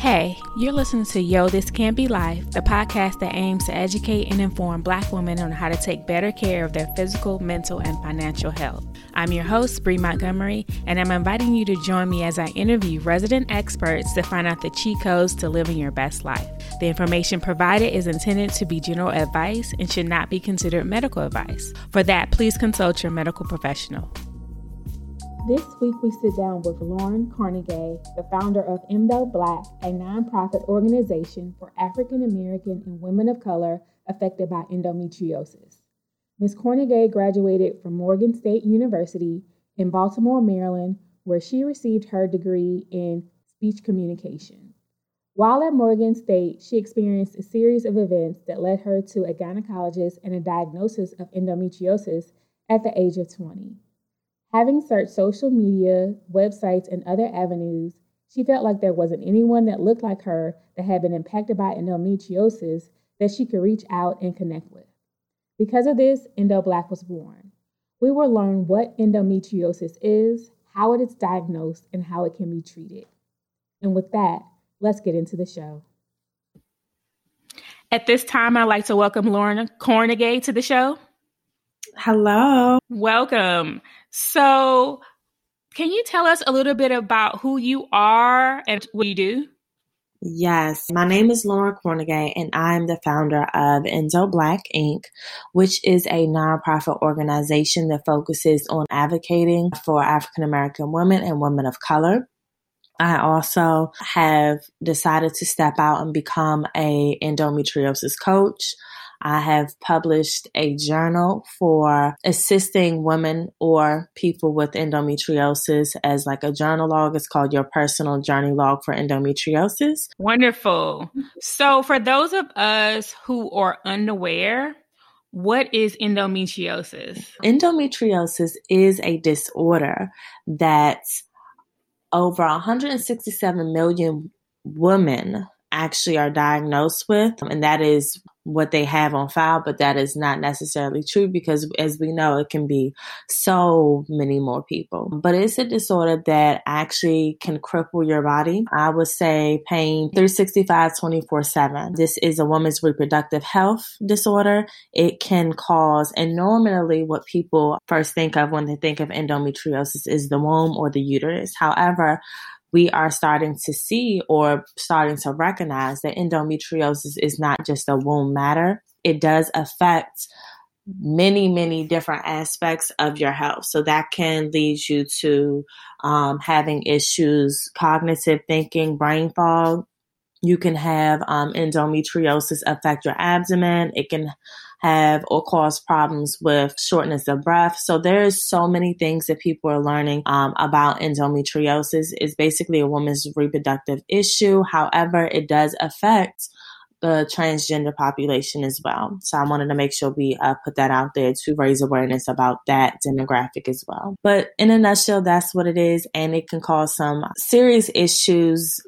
Hey, you're listening to Yo This Can't Be Life, the podcast that aims to educate and inform Black women on how to take better care of their physical, mental, and financial health. I'm your host, Bree Montgomery, and I'm inviting you to join me as I interview resident experts to find out the cheat codes to living your best life. The information provided is intended to be general advice and should not be considered medical advice. For that, please consult your medical professional. This week, we sit down with Lauren Cornegay, the founder of Endo Black, a nonprofit organization for African American and women of color affected by endometriosis. Ms. Cornegay graduated from Morgan State University in Baltimore, Maryland, where she received her degree in speech communication. While at Morgan State, she experienced a series of events that led her to a gynecologist and a diagnosis of endometriosis at the age of 20. Having searched social media, websites, and other avenues, she felt like there wasn't anyone that looked like her that had been impacted by endometriosis that she could reach out and connect with. Because of this, Endo Black was born. We will learn what endometriosis is, how it is diagnosed, and how it can be treated. And with that, let's get into the show. At this time, I'd like to welcome Lauren Cornegay to the show. Hello. Welcome. So, can you tell us a little bit about who you are and what you do? Yes, my name is Lauren Cornegay, and I'm the founder of Endo Black Inc., which is a nonprofit organization that focuses on advocating for African American women and women of color. I also have decided to step out and become a endometriosis coach. I have published a journal for assisting women or people with endometriosis as like a journal log. It's called Your Personal Journey Log for Endometriosis. Wonderful. So, for those of us who are unaware, what is endometriosis? Endometriosis is a disorder that over 167 million women actually are diagnosed with, and that is what they have on file, but that is not necessarily true because, as we know, it can be so many more people. But it's a disorder that actually can cripple your body. I would say pain 365 24 7. This is a woman's reproductive health disorder. It can cause, and normally what people first think of when they think of endometriosis is the womb or the uterus. However, we are starting to see or starting to recognize that endometriosis is not just a womb matter. It does affect many, many different aspects of your health. So that can lead you to um, having issues, cognitive thinking, brain fog. You can have um, endometriosis affect your abdomen. It can have or cause problems with shortness of breath. So there's so many things that people are learning um, about endometriosis. It's basically a woman's reproductive issue. However, it does affect the transgender population as well. So I wanted to make sure we uh, put that out there to raise awareness about that demographic as well. But in a nutshell, that's what it is. And it can cause some serious issues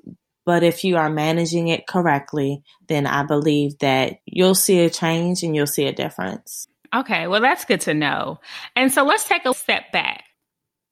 but if you are managing it correctly, then I believe that you'll see a change and you'll see a difference. Okay, well, that's good to know. And so let's take a step back.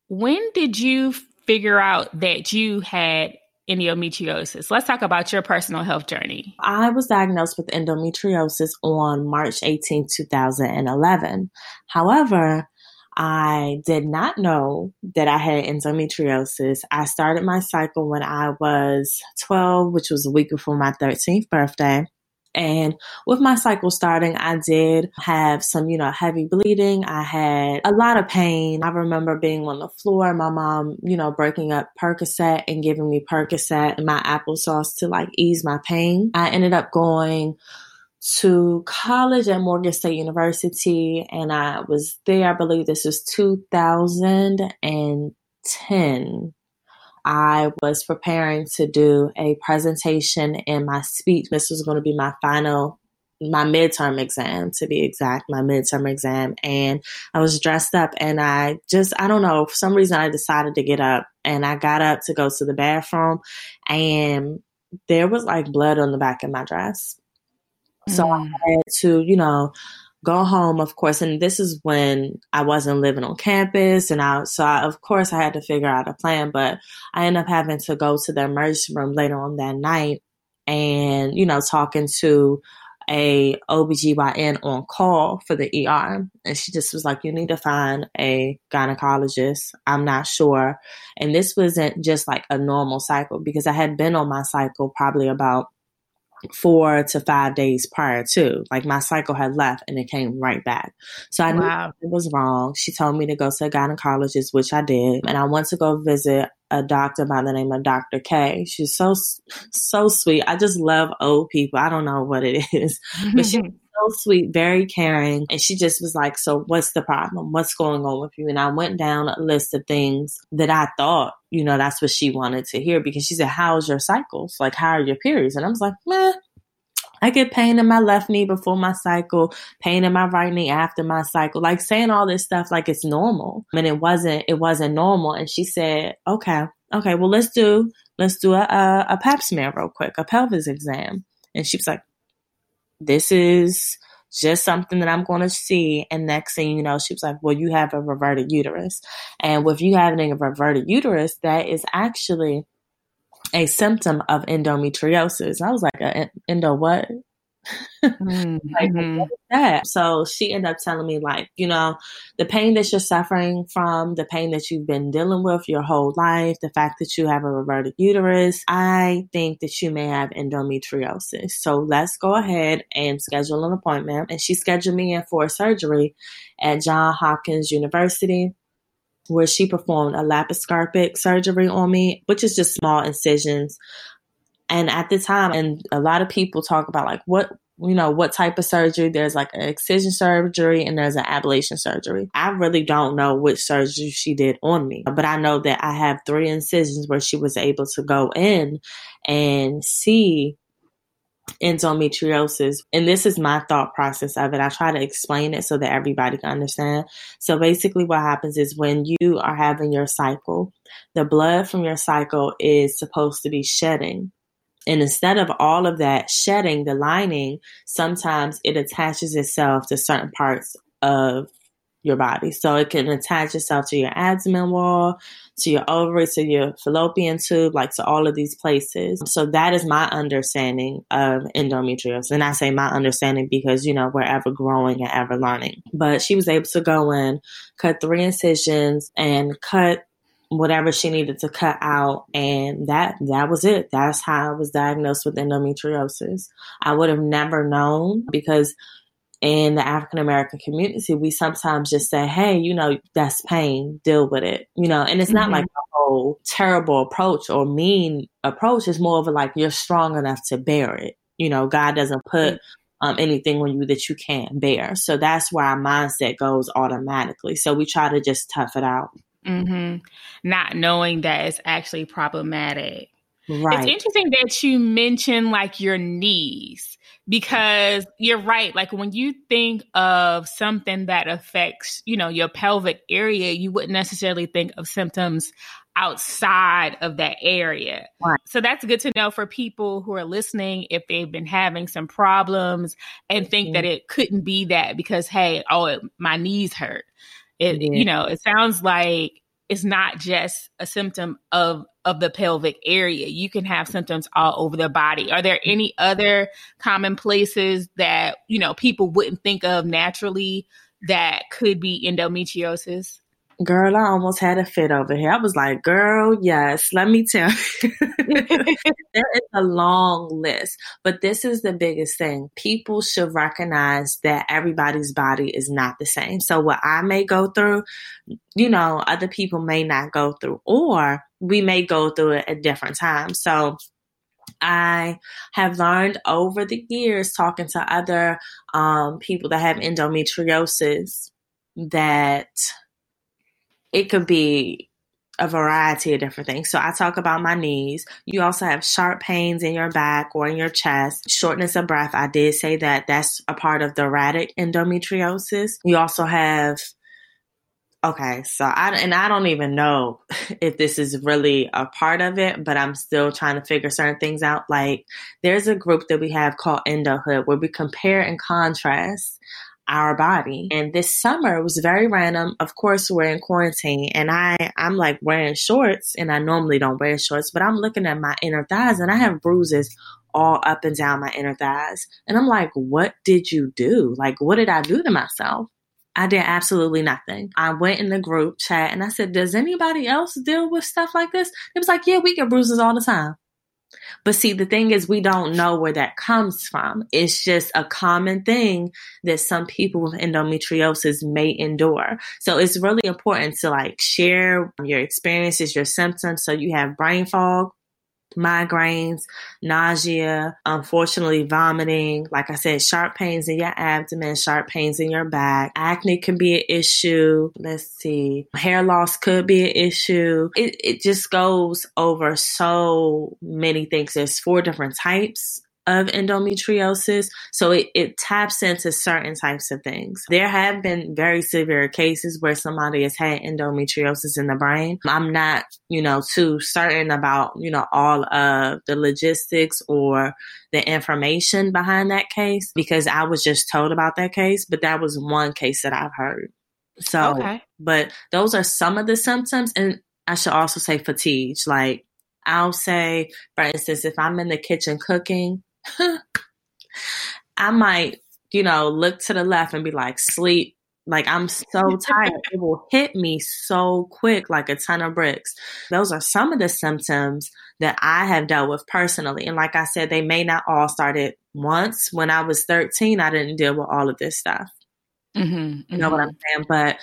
When did you figure out that you had endometriosis? Let's talk about your personal health journey. I was diagnosed with endometriosis on March 18, 2011. However, I did not know that I had endometriosis. I started my cycle when I was 12, which was a week before my 13th birthday. And with my cycle starting, I did have some, you know, heavy bleeding. I had a lot of pain. I remember being on the floor, my mom, you know, breaking up Percocet and giving me Percocet and my applesauce to like ease my pain. I ended up going to college at Morgan State University, and I was there. I believe this was 2010. I was preparing to do a presentation in my speech. This was going to be my final, my midterm exam, to be exact, my midterm exam. And I was dressed up, and I just, I don't know, for some reason, I decided to get up, and I got up to go to the bathroom, and there was like blood on the back of my dress. So mm. I had to, you know, go home, of course, and this is when I wasn't living on campus, and I so I, of course I had to figure out a plan. But I ended up having to go to the emergency room later on that night, and you know talking to a OBGYN on call for the ER. And she just was like, you need to find a gynecologist. I'm not sure. And this wasn't just like a normal cycle because I had been on my cycle probably about four to five days prior to. Like my cycle had left and it came right back. So I wow. knew it was wrong. She told me to go to a gynecologist, which I did. And I went to go visit a doctor by the name of Dr. K. She's so, so sweet. I just love old people. I don't know what it is, but she's so sweet, very caring. And she just was like, So what's the problem? What's going on with you? And I went down a list of things that I thought, you know, that's what she wanted to hear because she said, How's your cycles? Like, how are your periods? And I was like, Meh, I get pain in my left knee before my cycle, pain in my right knee after my cycle, like saying all this stuff like it's normal. And it wasn't, it wasn't normal. And she said, okay, okay, well, let's do, let's do a, a, a pap smear real quick, a pelvis exam. And she was like, this is just something that I'm going to see. And next thing you know, she was like, well, you have a reverted uterus. And with you having a reverted uterus, that is actually a symptom of endometriosis. I was like, endo what? Mm-hmm. like, that? So she ended up telling me, like, you know, the pain that you're suffering from, the pain that you've been dealing with your whole life, the fact that you have a reverted uterus, I think that you may have endometriosis. So let's go ahead and schedule an appointment. And she scheduled me in for surgery at John Hopkins University where she performed a laparoscopic surgery on me, which is just small incisions. And at the time, and a lot of people talk about like what you know what type of surgery there's like an excision surgery and there's an ablation surgery i really don't know which surgery she did on me but i know that i have three incisions where she was able to go in and see endometriosis. And this is my thought process of it. I try to explain it so that everybody can understand. So basically, what happens is when you are having your cycle, the blood from your cycle is supposed to be shedding. And instead of all of that shedding, the lining, sometimes it attaches itself to certain parts of your body. So it can attach itself to your abdomen wall, to your ovaries, to your fallopian tube, like to all of these places. So that is my understanding of endometriosis. And I say my understanding because, you know, we're ever growing and ever learning. But she was able to go in, cut three incisions and cut whatever she needed to cut out and that that was it that's how i was diagnosed with endometriosis i would have never known because in the African American community, we sometimes just say, hey, you know, that's pain, deal with it, you know, and it's not mm-hmm. like a whole terrible approach or mean approach. It's more of a like, you're strong enough to bear it. You know, God doesn't put um, anything on you that you can't bear. So that's where our mindset goes automatically. So we try to just tough it out. Mm-hmm. Not knowing that it's actually problematic. Right. It's interesting that you mention like your knees because you're right. Like when you think of something that affects, you know, your pelvic area, you wouldn't necessarily think of symptoms outside of that area. Right. So that's good to know for people who are listening if they've been having some problems and think mm-hmm. that it couldn't be that because, hey, oh, it, my knees hurt. It, yeah. you know, it sounds like it's not just a symptom of of the pelvic area. You can have symptoms all over the body. Are there any other common places that, you know, people wouldn't think of naturally that could be endometriosis? Girl, I almost had a fit over here. I was like, girl, yes, let me tell you. there is a long list, but this is the biggest thing. People should recognize that everybody's body is not the same. So, what I may go through, you know, other people may not go through, or we may go through it at different times. So, I have learned over the years talking to other um, people that have endometriosis that it could be a variety of different things. So I talk about my knees. You also have sharp pains in your back or in your chest, shortness of breath. I did say that that's a part of the erratic endometriosis. You also have Okay, so I and I don't even know if this is really a part of it, but I'm still trying to figure certain things out. Like there's a group that we have called Endohood where we compare and contrast our body. And this summer was very random. Of course, we're in quarantine and I, I'm like wearing shorts and I normally don't wear shorts, but I'm looking at my inner thighs and I have bruises all up and down my inner thighs. And I'm like, what did you do? Like, what did I do to myself? I did absolutely nothing. I went in the group chat and I said, Does anybody else deal with stuff like this? It was like, Yeah, we get bruises all the time. But see, the thing is, we don't know where that comes from. It's just a common thing that some people with endometriosis may endure. So it's really important to like share your experiences, your symptoms. So you have brain fog, migraines, nausea, unfortunately vomiting, like I said, sharp pains in your abdomen, sharp pains in your back. Acne can be an issue. Let's see. Hair loss could be an issue. It, it just goes over so many things. There's four different types of endometriosis. So it, it taps into certain types of things. There have been very severe cases where somebody has had endometriosis in the brain. I'm not, you know, too certain about, you know, all of the logistics or the information behind that case because I was just told about that case, but that was one case that I've heard. So, okay. but those are some of the symptoms. And I should also say fatigue. Like, I'll say, for instance, if I'm in the kitchen cooking I might, you know, look to the left and be like, sleep. Like I'm so tired. it will hit me so quick, like a ton of bricks. Those are some of the symptoms that I have dealt with personally. And like I said, they may not all started once. When I was 13, I didn't deal with all of this stuff. Mm-hmm, you know mm-hmm. what I'm saying? But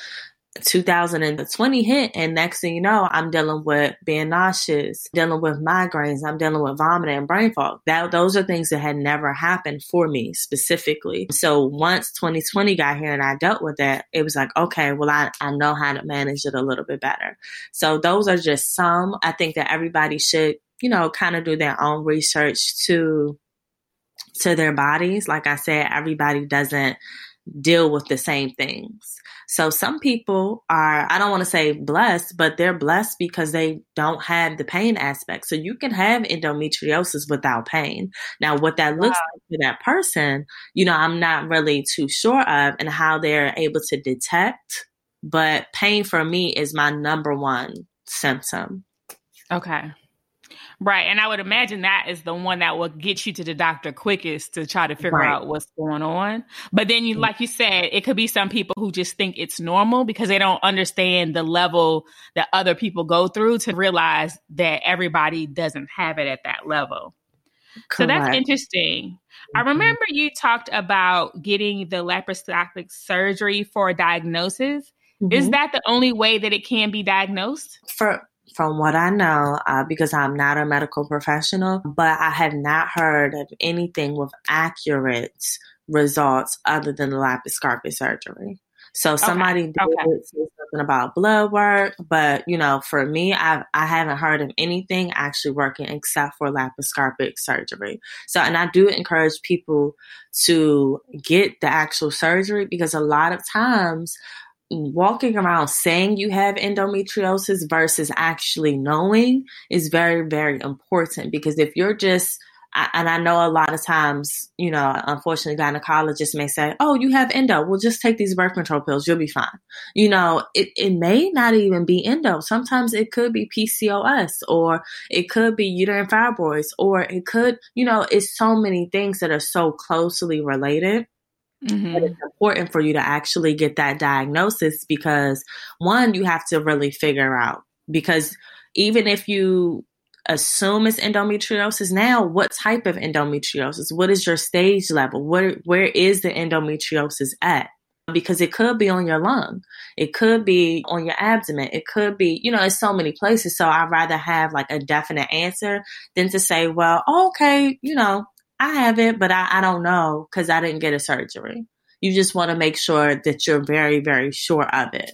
2020 hit and next thing you know i'm dealing with being nauseous dealing with migraines i'm dealing with vomiting and brain fog. That those are things that had never happened for me specifically. So once 2020 got here and i dealt with that it was like okay well i, I know how to manage it a little bit better. So those are just some i think that everybody should you know kind of do their own research to to their bodies. Like i said everybody doesn't deal with the same things so some people are, I don't want to say blessed, but they're blessed because they don't have the pain aspect. So you can have endometriosis without pain. Now, what that looks wow. like to that person, you know, I'm not really too sure of and how they're able to detect, but pain for me is my number one symptom. Okay. Right. And I would imagine that is the one that will get you to the doctor quickest to try to figure right. out what's going on. But then you mm. like you said, it could be some people who just think it's normal because they don't understand the level that other people go through to realize that everybody doesn't have it at that level. Correct. So that's interesting. Mm-hmm. I remember you talked about getting the laparoscopic surgery for a diagnosis. Mm-hmm. Is that the only way that it can be diagnosed? For from what I know, uh, because I'm not a medical professional, but I have not heard of anything with accurate results other than the laparoscopic surgery. So somebody okay. did okay. say something about blood work, but you know, for me, I I haven't heard of anything actually working except for laparoscopic surgery. So, and I do encourage people to get the actual surgery because a lot of times walking around saying you have endometriosis versus actually knowing is very, very important because if you're just and I know a lot of times, you know, unfortunately, gynecologists may say, "Oh, you have endo. Well, just take these birth control pills. You'll be fine." You know, it, it may not even be endo. Sometimes it could be PCOS, or it could be uterine fibroids, or it could, you know, it's so many things that are so closely related. Mm-hmm. But it's important for you to actually get that diagnosis because one, you have to really figure out because even if you assume it's endometriosis now, what type of endometriosis? What is your stage level? Where where is the endometriosis at? Because it could be on your lung. It could be on your abdomen. It could be, you know, it's so many places. So I'd rather have like a definite answer than to say, well, okay, you know, I have it, but I, I don't know because I didn't get a surgery. You just want to make sure that you're very, very sure of it.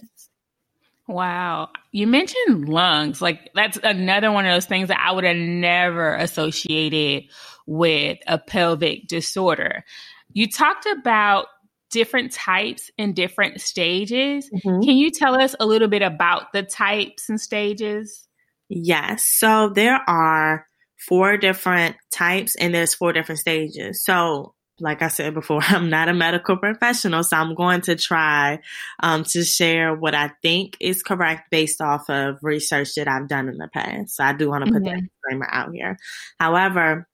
Wow. You mentioned lungs. Like that's another one of those things that I would have never associated with a pelvic disorder. You talked about different types and different stages. Mm-hmm. Can you tell us a little bit about the types and stages? Yes. So there are four different types and there's four different stages. So like I said before, I'm not a medical professional, so I'm going to try um, to share what I think is correct based off of research that I've done in the past. So I do want to put mm-hmm. that disclaimer out here. However,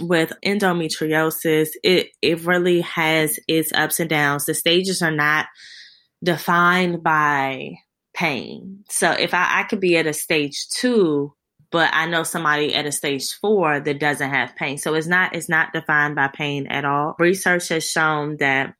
with endometriosis, it, it really has its ups and downs. The stages are not defined by pain. So if I, I could be at a stage two but I know somebody at a stage four that doesn't have pain. So it's not it's not defined by pain at all. Research has shown that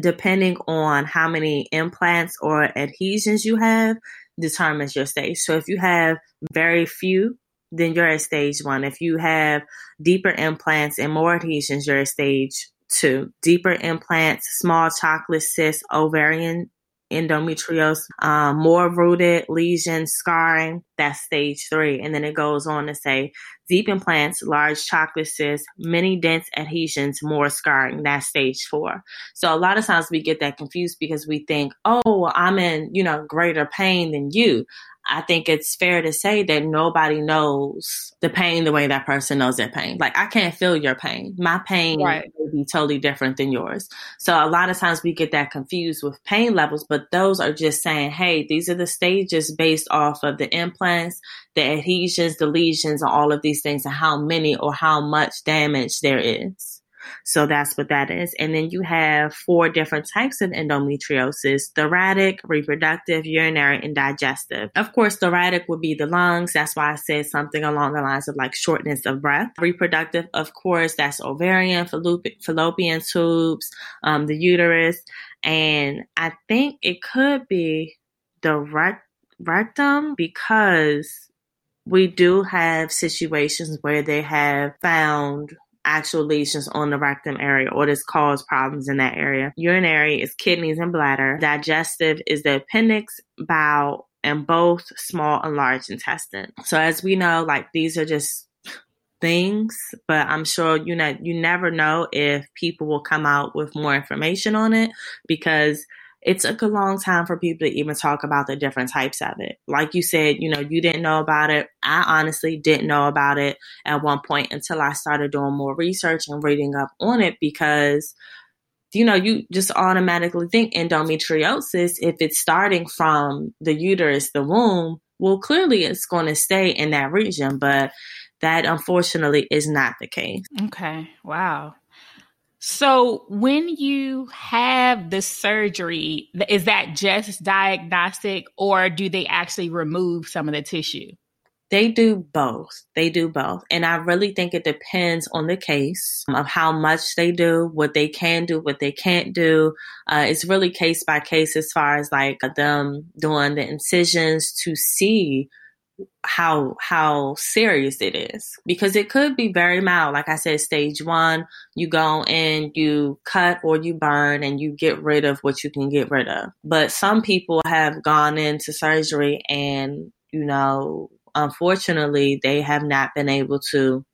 depending on how many implants or adhesions you have determines your stage. So if you have very few, then you're at stage one. If you have deeper implants and more adhesions, you're at stage two. Deeper implants, small chocolate cysts, ovarian endometriosis, um, more rooted lesions, scarring, that's stage three. And then it goes on to say deep implants, large chocolate cysts, many dense adhesions, more scarring, that's stage four. So a lot of times we get that confused because we think, oh, I'm in, you know, greater pain than you. I think it's fair to say that nobody knows the pain the way that person knows their pain. Like I can't feel your pain. My pain right. will be totally different than yours. So a lot of times we get that confused with pain levels, but those are just saying, hey, these are the stages based off of the implants, the adhesions, the lesions, and all of these things, and how many or how much damage there is. So that's what that is. And then you have four different types of endometriosis thoracic, reproductive, urinary, and digestive. Of course, thoracic would be the lungs. That's why I said something along the lines of like shortness of breath. Reproductive, of course, that's ovarian, fallopian tubes, um, the uterus. And I think it could be the rect- rectum because we do have situations where they have found actual lesions on the rectum area or this cause problems in that area. Urinary is kidneys and bladder. Digestive is the appendix, bowel, and both small and large intestine. So as we know, like these are just things, but I'm sure you know you never know if people will come out with more information on it because it took a long time for people to even talk about the different types of it. Like you said, you know, you didn't know about it. I honestly didn't know about it at one point until I started doing more research and reading up on it because you know, you just automatically think endometriosis, if it's starting from the uterus, the womb, well, clearly it's going to stay in that region, but that unfortunately is not the case. Okay. Wow. So when you have the surgery, is that just diagnostic or do they actually remove some of the tissue? They do both. They do both. And I really think it depends on the case of how much they do, what they can do, what they can't do. Uh, it's really case by case as far as like them doing the incisions to see how how serious it is. Because it could be very mild. Like i said stage one you go and you cut or you burn and you get rid of what you can get rid of. But some people have gone into surgery and you know unfortunately they have not been able to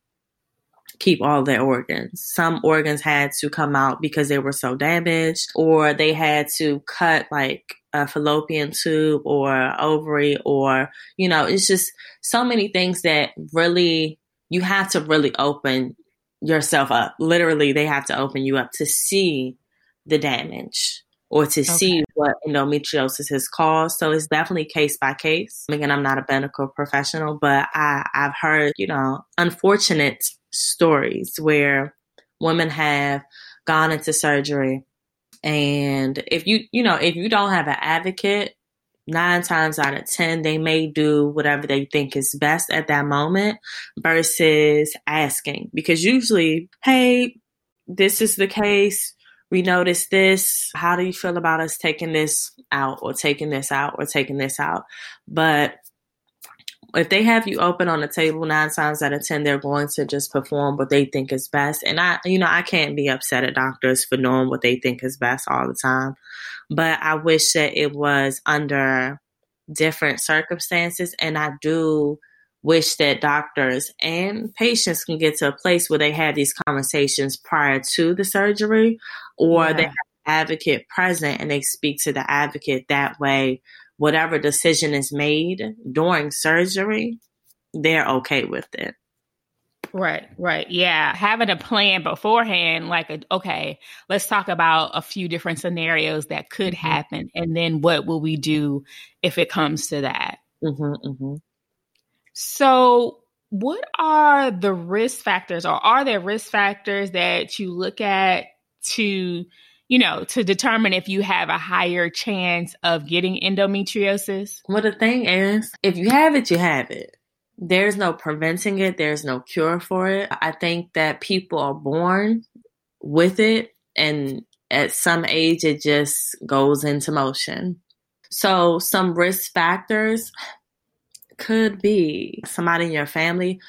keep all their organs. Some organs had to come out because they were so damaged, or they had to cut like a fallopian tube or ovary, or, you know, it's just so many things that really, you have to really open yourself up. Literally, they have to open you up to see the damage or to okay. see what endometriosis has caused. So it's definitely case by case. Again, I'm not a medical professional, but I, I've heard, you know, unfortunate stories where women have gone into surgery and if you you know if you don't have an advocate nine times out of ten they may do whatever they think is best at that moment versus asking. Because usually hey this is the case. We noticed this. How do you feel about us taking this out or taking this out or taking this out? But if they have you open on the table nine times out of ten, they're going to just perform what they think is best. And I, you know, I can't be upset at doctors for knowing what they think is best all the time. But I wish that it was under different circumstances. And I do wish that doctors and patients can get to a place where they have these conversations prior to the surgery or yeah. they have an advocate present and they speak to the advocate that way whatever decision is made during surgery, they're okay with it. Right, right. Yeah. Having a plan beforehand, like, a, okay, let's talk about a few different scenarios that could mm-hmm. happen. And then what will we do if it comes to that? Mm-hmm, mm-hmm. So, what are the risk factors, or are there risk factors that you look at to, you know, to determine if you have a higher chance of getting endometriosis? Well, the thing is, if you have it, you have it there's no preventing it, there's no cure for it. I think that people are born with it, and at some age, it just goes into motion. So, some risk factors could be somebody in your family,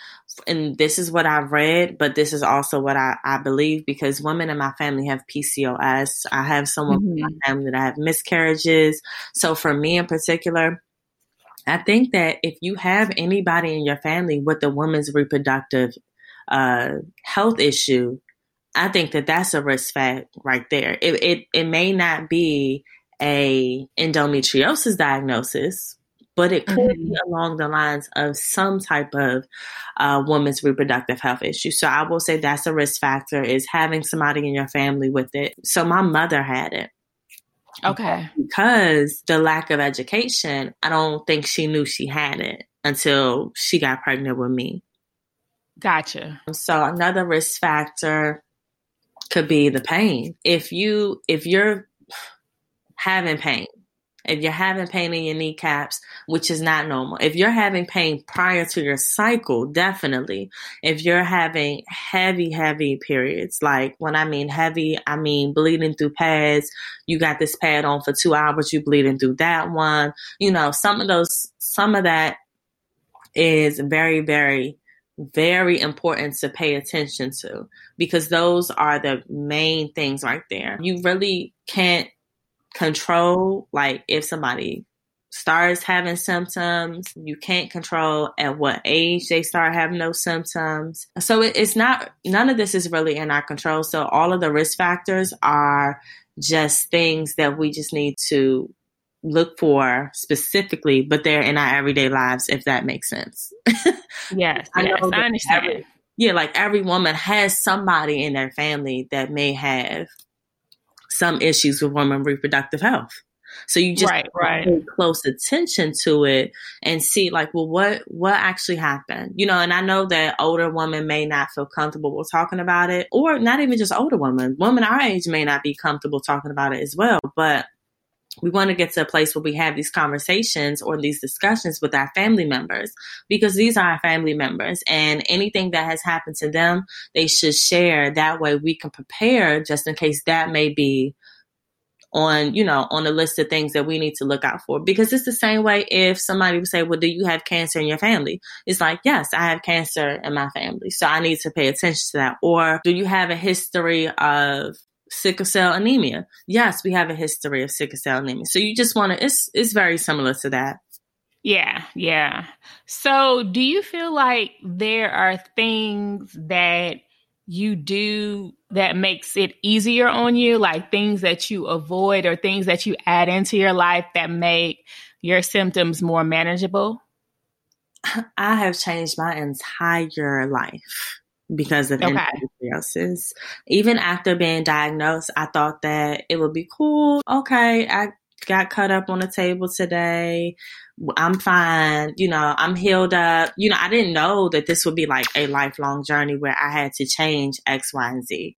and this is what I've read, but this is also what I, I believe because women in my family have PCOS. I have someone mm-hmm. in my mm-hmm. family that I have miscarriages. So, for me in particular, I think that if you have anybody in your family with a woman's reproductive uh, health issue, I think that that's a risk fact right there. It, it, it may not be a endometriosis diagnosis, but it could mm-hmm. be along the lines of some type of uh, woman's reproductive health issue. So I will say that's a risk factor is having somebody in your family with it. So my mother had it. Okay. Because the lack of education, I don't think she knew she had it until she got pregnant with me. Gotcha. So another risk factor could be the pain. If you if you're having pain if you're having pain in your kneecaps, which is not normal, if you're having pain prior to your cycle, definitely. If you're having heavy, heavy periods, like when I mean heavy, I mean bleeding through pads, you got this pad on for two hours, you bleeding through that one. You know, some of those, some of that is very, very very important to pay attention to because those are the main things right there. You really can't control like if somebody starts having symptoms you can't control at what age they start having those symptoms. So it, it's not none of this is really in our control. So all of the risk factors are just things that we just need to look for specifically but they're in our everyday lives if that makes sense. Yes I, yes, I understand. every, yeah like every woman has somebody in their family that may have some issues with women reproductive health. So you just right, right. pay close attention to it and see like, well, what what actually happened? You know, and I know that older women may not feel comfortable with talking about it, or not even just older women. Women our age may not be comfortable talking about it as well. But we want to get to a place where we have these conversations or these discussions with our family members because these are our family members. And anything that has happened to them they should share. That way we can prepare just in case that may be on you know on the list of things that we need to look out for. Because it's the same way if somebody would say well do you have cancer in your family? It's like yes i have cancer in my family. So i need to pay attention to that. Or do you have a history of sickle cell anemia. Yes, we have a history of sickle cell anemia. So you just want to, it's, it's very similar to that. Yeah, yeah. So do you feel like there are things that you do that makes it easier on you, like things that you avoid or things that you add into your life that make your symptoms more manageable? I have changed my entire life because of okay. endometriosis. Even after being diagnosed, I thought that it would be cool. Okay, I got cut up on the table today. I'm fine. You know, I'm healed up. You know, I didn't know that this would be like a lifelong journey where I had to change X, Y, and Z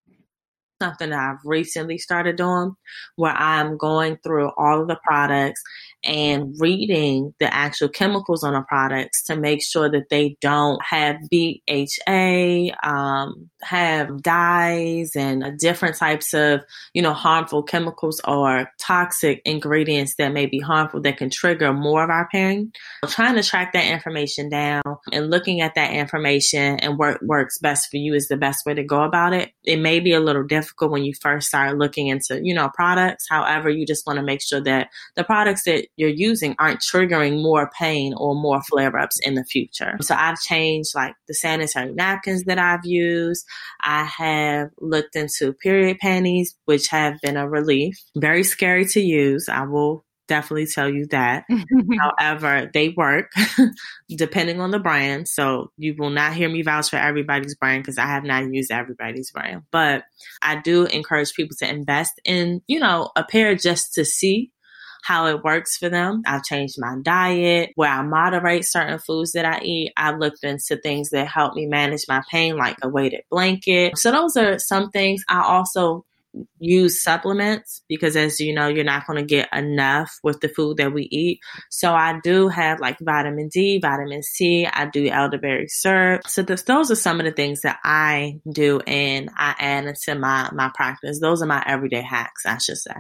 something that I've recently started doing where I'm going through all of the products and reading the actual chemicals on the products to make sure that they don't have BHA, um, have dyes and different types of, you know, harmful chemicals or toxic ingredients that may be harmful that can trigger more of our pain. trying to track that information down and looking at that information and what works best for you is the best way to go about it. It may be a little difficult when you first start looking into, you know, products. However, you just want to make sure that the products that you're using aren't triggering more pain or more flare ups in the future. So I've changed like the sanitary napkins that I've used. I have looked into period panties, which have been a relief. Very scary to use. I will definitely tell you that. However, they work depending on the brand. So you will not hear me vouch for everybody's brand because I have not used everybody's brand. But I do encourage people to invest in, you know, a pair just to see how it works for them. I've changed my diet, where I moderate certain foods that I eat. I've looked into things that help me manage my pain, like a weighted blanket. So those are some things. I also use supplements because as you know you're not going to get enough with the food that we eat so i do have like vitamin d vitamin c i do elderberry syrup so this, those are some of the things that i do and i add into my my practice those are my everyday hacks i should say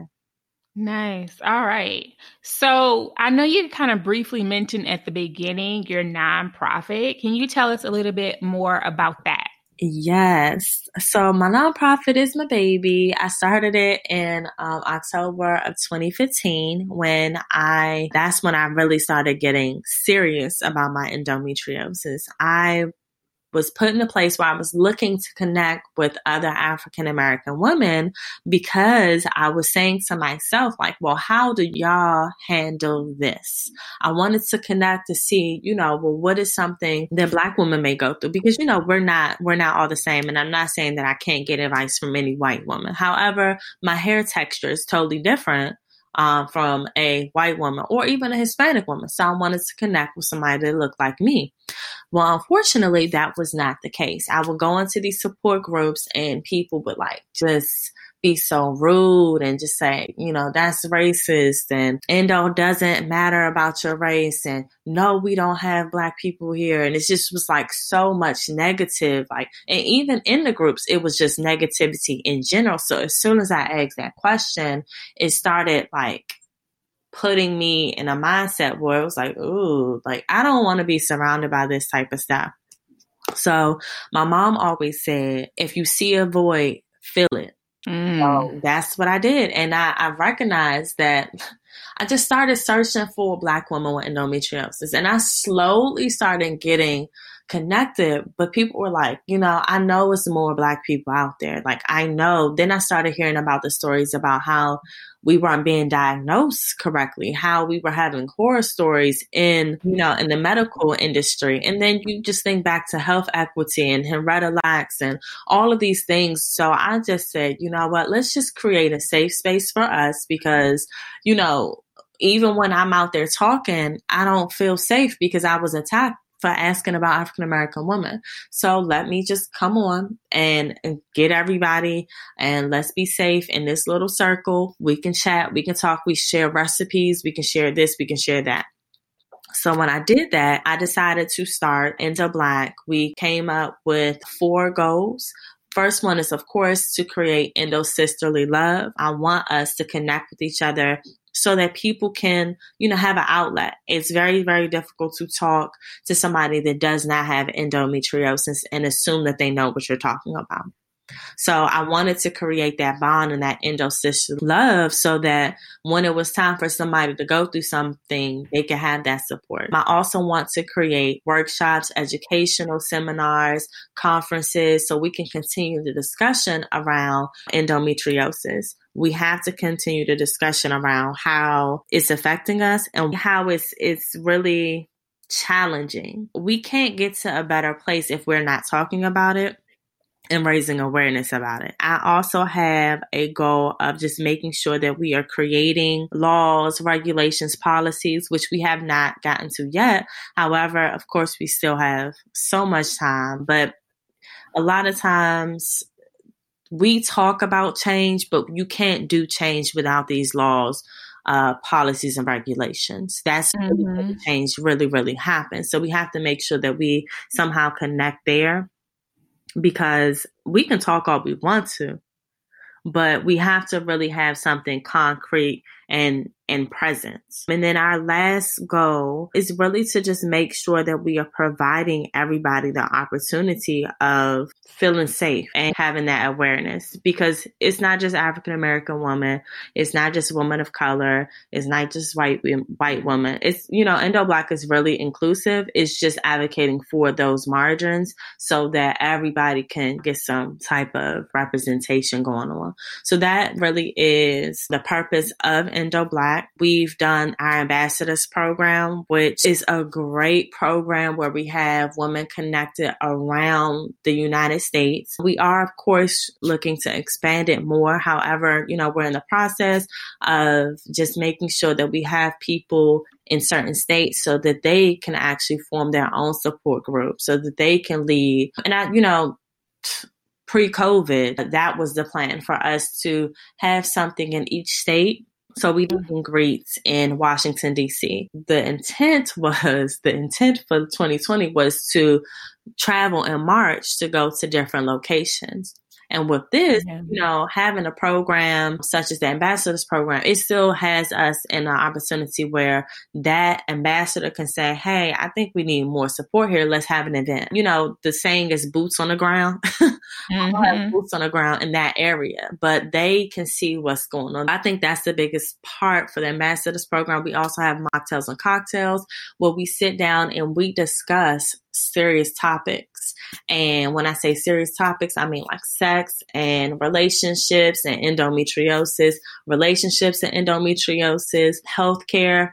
Nice. All right. So I know you kind of briefly mentioned at the beginning your nonprofit. Can you tell us a little bit more about that? Yes. So my nonprofit is my baby. I started it in um, October of 2015 when I, that's when I really started getting serious about my endometriosis. I was put in a place where I was looking to connect with other African American women because I was saying to myself, like, well, how do y'all handle this? I wanted to connect to see, you know, well, what is something that black women may go through? Because, you know, we're not, we're not all the same. And I'm not saying that I can't get advice from any white woman. However, my hair texture is totally different um, from a white woman or even a Hispanic woman. So I wanted to connect with somebody that looked like me. Well, unfortunately, that was not the case. I would go into these support groups and people would like just be so rude and just say, you know, that's racist and endo doesn't matter about your race and no, we don't have black people here. And it just was like so much negative. Like, and even in the groups, it was just negativity in general. So as soon as I asked that question, it started like, putting me in a mindset where it was like, ooh, like I don't want to be surrounded by this type of stuff. So my mom always said, if you see a void, fill it. Mm. So that's what I did. And I, I recognized that I just started searching for a black woman with endometriosis. And I slowly started getting connected, but people were like, you know, I know it's more black people out there. Like I know. Then I started hearing about the stories about how we weren't being diagnosed correctly, how we were having horror stories in, you know, in the medical industry. And then you just think back to health equity and Henrietta and all of these things. So I just said, you know what, let's just create a safe space for us because, you know, even when I'm out there talking, I don't feel safe because I was attacked for asking about African American women. So let me just come on and, get everybody and let's be safe in this little circle. We can chat, we can talk, we share recipes, we can share this, we can share that. So when I did that, I decided to start Endo Black. We came up with four goals. First one is, of course, to create endo sisterly love. I want us to connect with each other so that people can, you know, have an outlet. It's very, very difficult to talk to somebody that does not have endometriosis and assume that they know what you're talking about. So I wanted to create that bond and that endo-sister love so that when it was time for somebody to go through something, they could have that support. I also want to create workshops, educational seminars, conferences, so we can continue the discussion around endometriosis we have to continue the discussion around how it's affecting us and how it's it's really challenging. We can't get to a better place if we're not talking about it and raising awareness about it. I also have a goal of just making sure that we are creating laws, regulations, policies, which we have not gotten to yet. However, of course, we still have so much time, but a lot of times we talk about change, but you can't do change without these laws, uh, policies, and regulations. That's mm-hmm. change really, really happens. So we have to make sure that we somehow connect there because we can talk all we want to, but we have to really have something concrete and and presence. And then our last goal is really to just make sure that we are providing everybody the opportunity of feeling safe and having that awareness because it's not just African American woman, it's not just woman of color, it's not just white white woman. It's you know, Endo Black is really inclusive. It's just advocating for those margins so that everybody can get some type of representation going on. So that really is the purpose of Endo Black. We've done our ambassadors program, which is a great program where we have women connected around the United States. We are, of course, looking to expand it more. However, you know, we're in the process of just making sure that we have people in certain states so that they can actually form their own support group so that they can lead. And I, you know, pre COVID, that was the plan for us to have something in each state. So we did and greets in Washington, D.C. The intent was, the intent for 2020 was to travel in March to go to different locations. And with this, yeah. you know, having a program such as the ambassadors program, it still has us in an opportunity where that ambassador can say, Hey, I think we need more support here. Let's have an event. You know, the saying is boots on the ground. mm-hmm. boots on the ground in that area, but they can see what's going on. I think that's the biggest part for the ambassadors program. We also have mocktails and cocktails where we sit down and we discuss serious topics. And when I say serious topics, I mean like sex and relationships and endometriosis, relationships and endometriosis, healthcare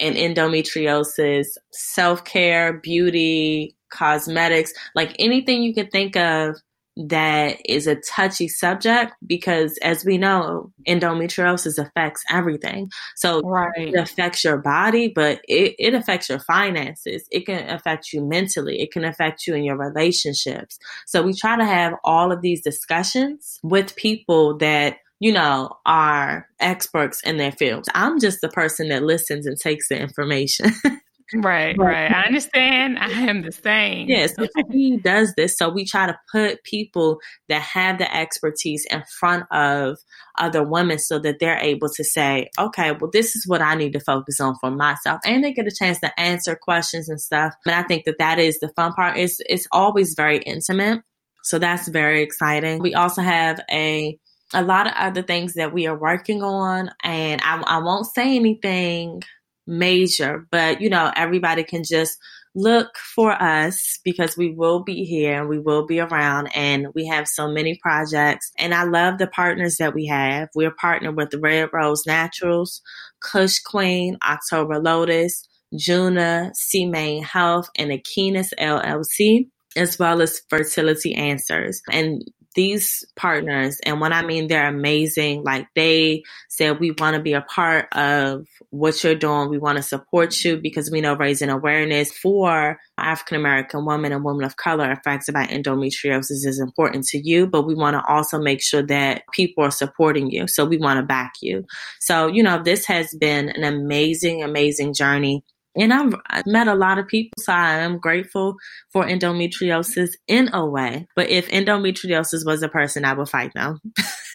and endometriosis, self care, beauty, cosmetics, like anything you can think of that is a touchy subject because as we know endometriosis affects everything so right. it affects your body but it, it affects your finances it can affect you mentally it can affect you in your relationships so we try to have all of these discussions with people that you know, are experts in their fields. I'm just the person that listens and takes the information. Right, right. I understand. I am the same. Yeah, so he does this. So we try to put people that have the expertise in front of other women so that they're able to say, okay, well, this is what I need to focus on for myself. And they get a chance to answer questions and stuff. And I think that that is the fun part. It's, it's always very intimate. So that's very exciting. We also have a a lot of other things that we are working on, and I, I won't say anything major, but you know, everybody can just look for us because we will be here and we will be around and we have so many projects. And I love the partners that we have. We're partnered with Red Rose Naturals, Kush Queen, October Lotus, Juna, C Main Health, and Aquinas LLC as well as fertility answers. And these partners, and when I mean they're amazing, like they said, we want to be a part of what you're doing. We want to support you because we know raising awareness for African American women and women of color affected about endometriosis is important to you, but we want to also make sure that people are supporting you. So we want to back you. So, you know, this has been an amazing, amazing journey and I've, I've, met a lot of people, so I am grateful for endometriosis in a way. But if endometriosis was a person, I would fight them.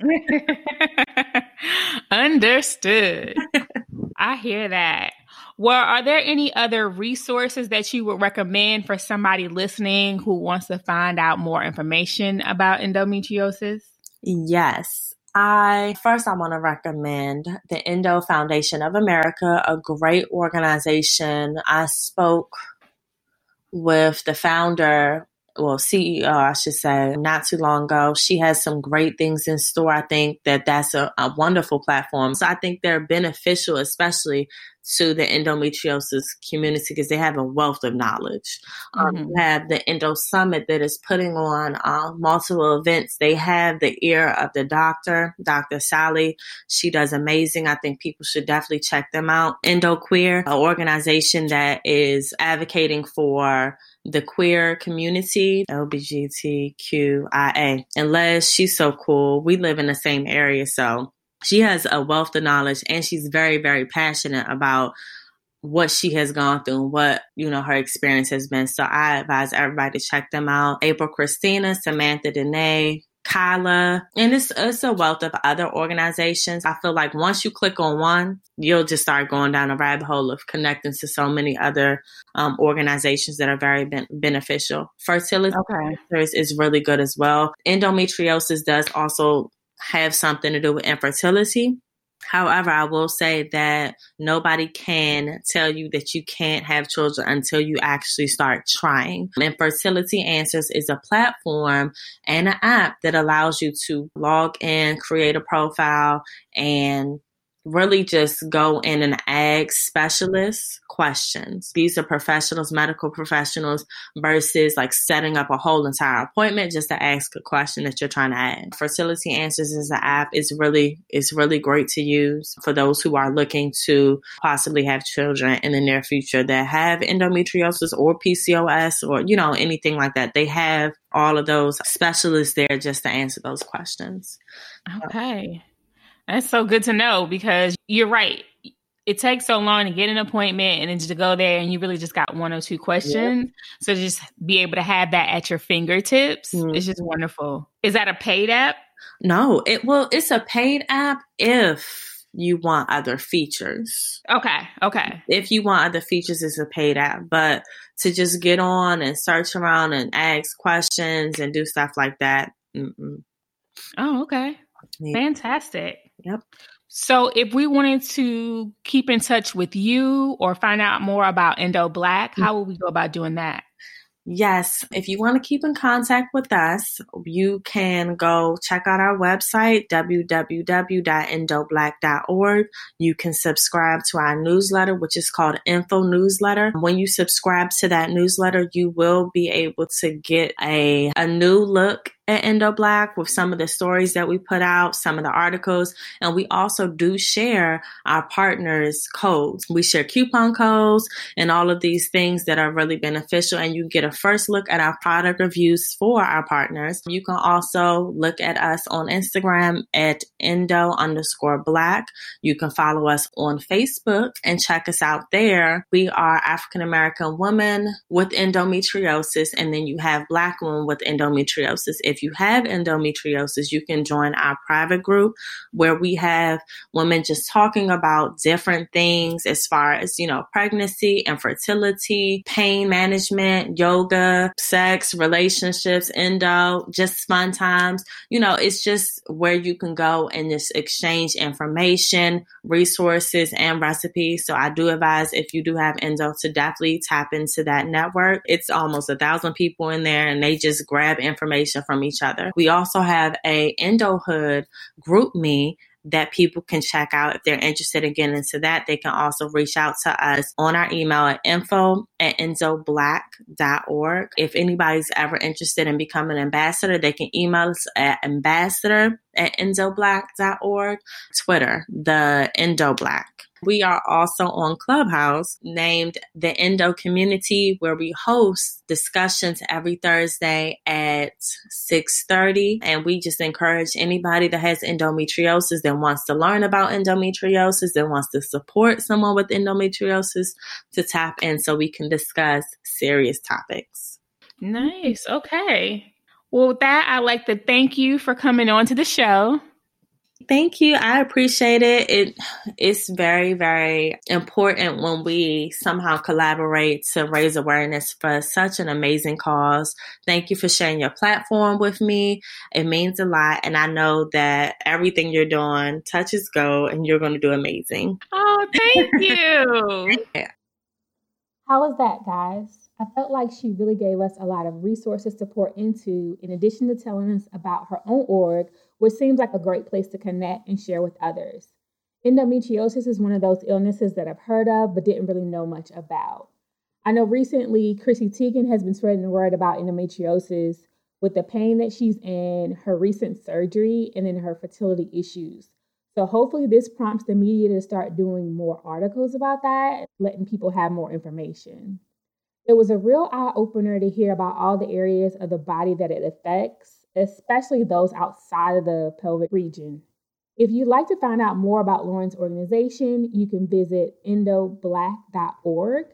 Understood. I hear that. Well, are there any other resources that you would recommend for somebody listening who wants to find out more information about endometriosis? Yes. I first I want to recommend the Endo Foundation of America, a great organization. I spoke with the founder, well, CEO, I should say, not too long ago. She has some great things in store. I think that that's a, a wonderful platform. So I think they're beneficial, especially to the endometriosis community because they have a wealth of knowledge. Um, mm-hmm. you have the Endo Summit that is putting on uh, multiple events. They have the ear of the doctor, Dr. Sally. She does amazing. I think people should definitely check them out. Endo Queer, an organization that is advocating for the queer community, LGBTQIA. And Les, she's so cool. We live in the same area, so she has a wealth of knowledge and she's very, very passionate about what she has gone through and what, you know, her experience has been. So I advise everybody to check them out. April Christina, Samantha Dene, Kyla, and it's it's a wealth of other organizations. I feel like once you click on one, you'll just start going down a rabbit hole of connecting to so many other um, organizations that are very ben- beneficial. Fertility okay. is really good as well. Endometriosis does also have something to do with infertility. However, I will say that nobody can tell you that you can't have children until you actually start trying. Infertility Answers is a platform and an app that allows you to log in, create a profile, and really just go in and ask specialists questions. These are professionals, medical professionals, versus like setting up a whole entire appointment just to ask a question that you're trying to ask. Fertility Answers is an app. is really is really great to use for those who are looking to possibly have children in the near future that have endometriosis or PCOS or you know anything like that. They have all of those specialists there just to answer those questions. Okay. That's so good to know because you're right. It takes so long to get an appointment and then to go there and you really just got one or two questions. Yeah. So just be able to have that at your fingertips mm. is just wonderful. Is that a paid app? No, it well, it's a paid app if you want other features. Okay. Okay. If you want other features, it's a paid app. But to just get on and search around and ask questions and do stuff like that. Mm-mm. Oh, okay. Fantastic. Yep. So, if we wanted to keep in touch with you or find out more about Endo Black, mm. how would we go about doing that? Yes, if you want to keep in contact with us, you can go check out our website, www.endoblack.org. You can subscribe to our newsletter, which is called Info Newsletter. When you subscribe to that newsletter, you will be able to get a, a new look at Endo Black with some of the stories that we put out, some of the articles, and we also do share our partners' codes. We share coupon codes and all of these things that are really beneficial, and you get a first look at our product reviews for our partners. You can also look at us on Instagram at Endo underscore Black. You can follow us on Facebook and check us out there. We are African American women with endometriosis, and then you have Black women with endometriosis if you have endometriosis, you can join our private group where we have women just talking about different things as far as, you know, pregnancy, infertility, pain management, yoga, sex, relationships, endo, just fun times. You know, it's just where you can go and just exchange information, resources, and recipes. So I do advise if you do have endo to definitely tap into that network. It's almost a thousand people in there and they just grab information from each other. We also have a Endohood GroupMe that people can check out if they're interested in getting into that. They can also reach out to us on our email at info at endoblack.org. If anybody's ever interested in becoming an ambassador, they can email us at ambassador at endoblack.org. Twitter, the endoblack. We are also on Clubhouse named the Endo Community where we host discussions every Thursday at 6:30 and we just encourage anybody that has endometriosis that wants to learn about endometriosis that wants to support someone with endometriosis to tap in so we can discuss serious topics. Nice. Okay. Well, with that, I'd like to thank you for coming on to the show. Thank you. I appreciate it. It it's very very important when we somehow collaborate to raise awareness for such an amazing cause. Thank you for sharing your platform with me. It means a lot and I know that everything you're doing touches go and you're going to do amazing. Oh, thank you. yeah. How was that, guys? I felt like she really gave us a lot of resources to pour into, in addition to telling us about her own org, which seems like a great place to connect and share with others. Endometriosis is one of those illnesses that I've heard of but didn't really know much about. I know recently Chrissy Teigen has been spreading the word about endometriosis with the pain that she's in, her recent surgery, and then her fertility issues. So hopefully this prompts the media to start doing more articles about that, letting people have more information. It was a real eye opener to hear about all the areas of the body that it affects, especially those outside of the pelvic region. If you'd like to find out more about Lauren's organization, you can visit endoblack.org.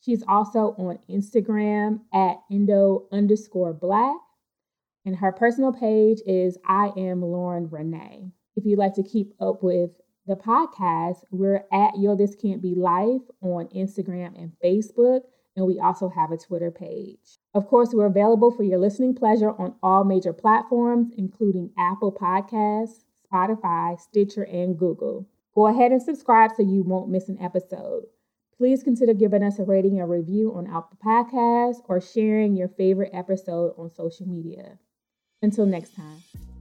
She's also on Instagram at endo underscore black. And her personal page is I am Lauren Renee. If you'd like to keep up with the podcast, we're at Yo This Can't Be Life on Instagram and Facebook and we also have a Twitter page. Of course, we're available for your listening pleasure on all major platforms, including Apple Podcasts, Spotify, Stitcher, and Google. Go ahead and subscribe so you won't miss an episode. Please consider giving us a rating or review on Apple Podcasts or sharing your favorite episode on social media. Until next time.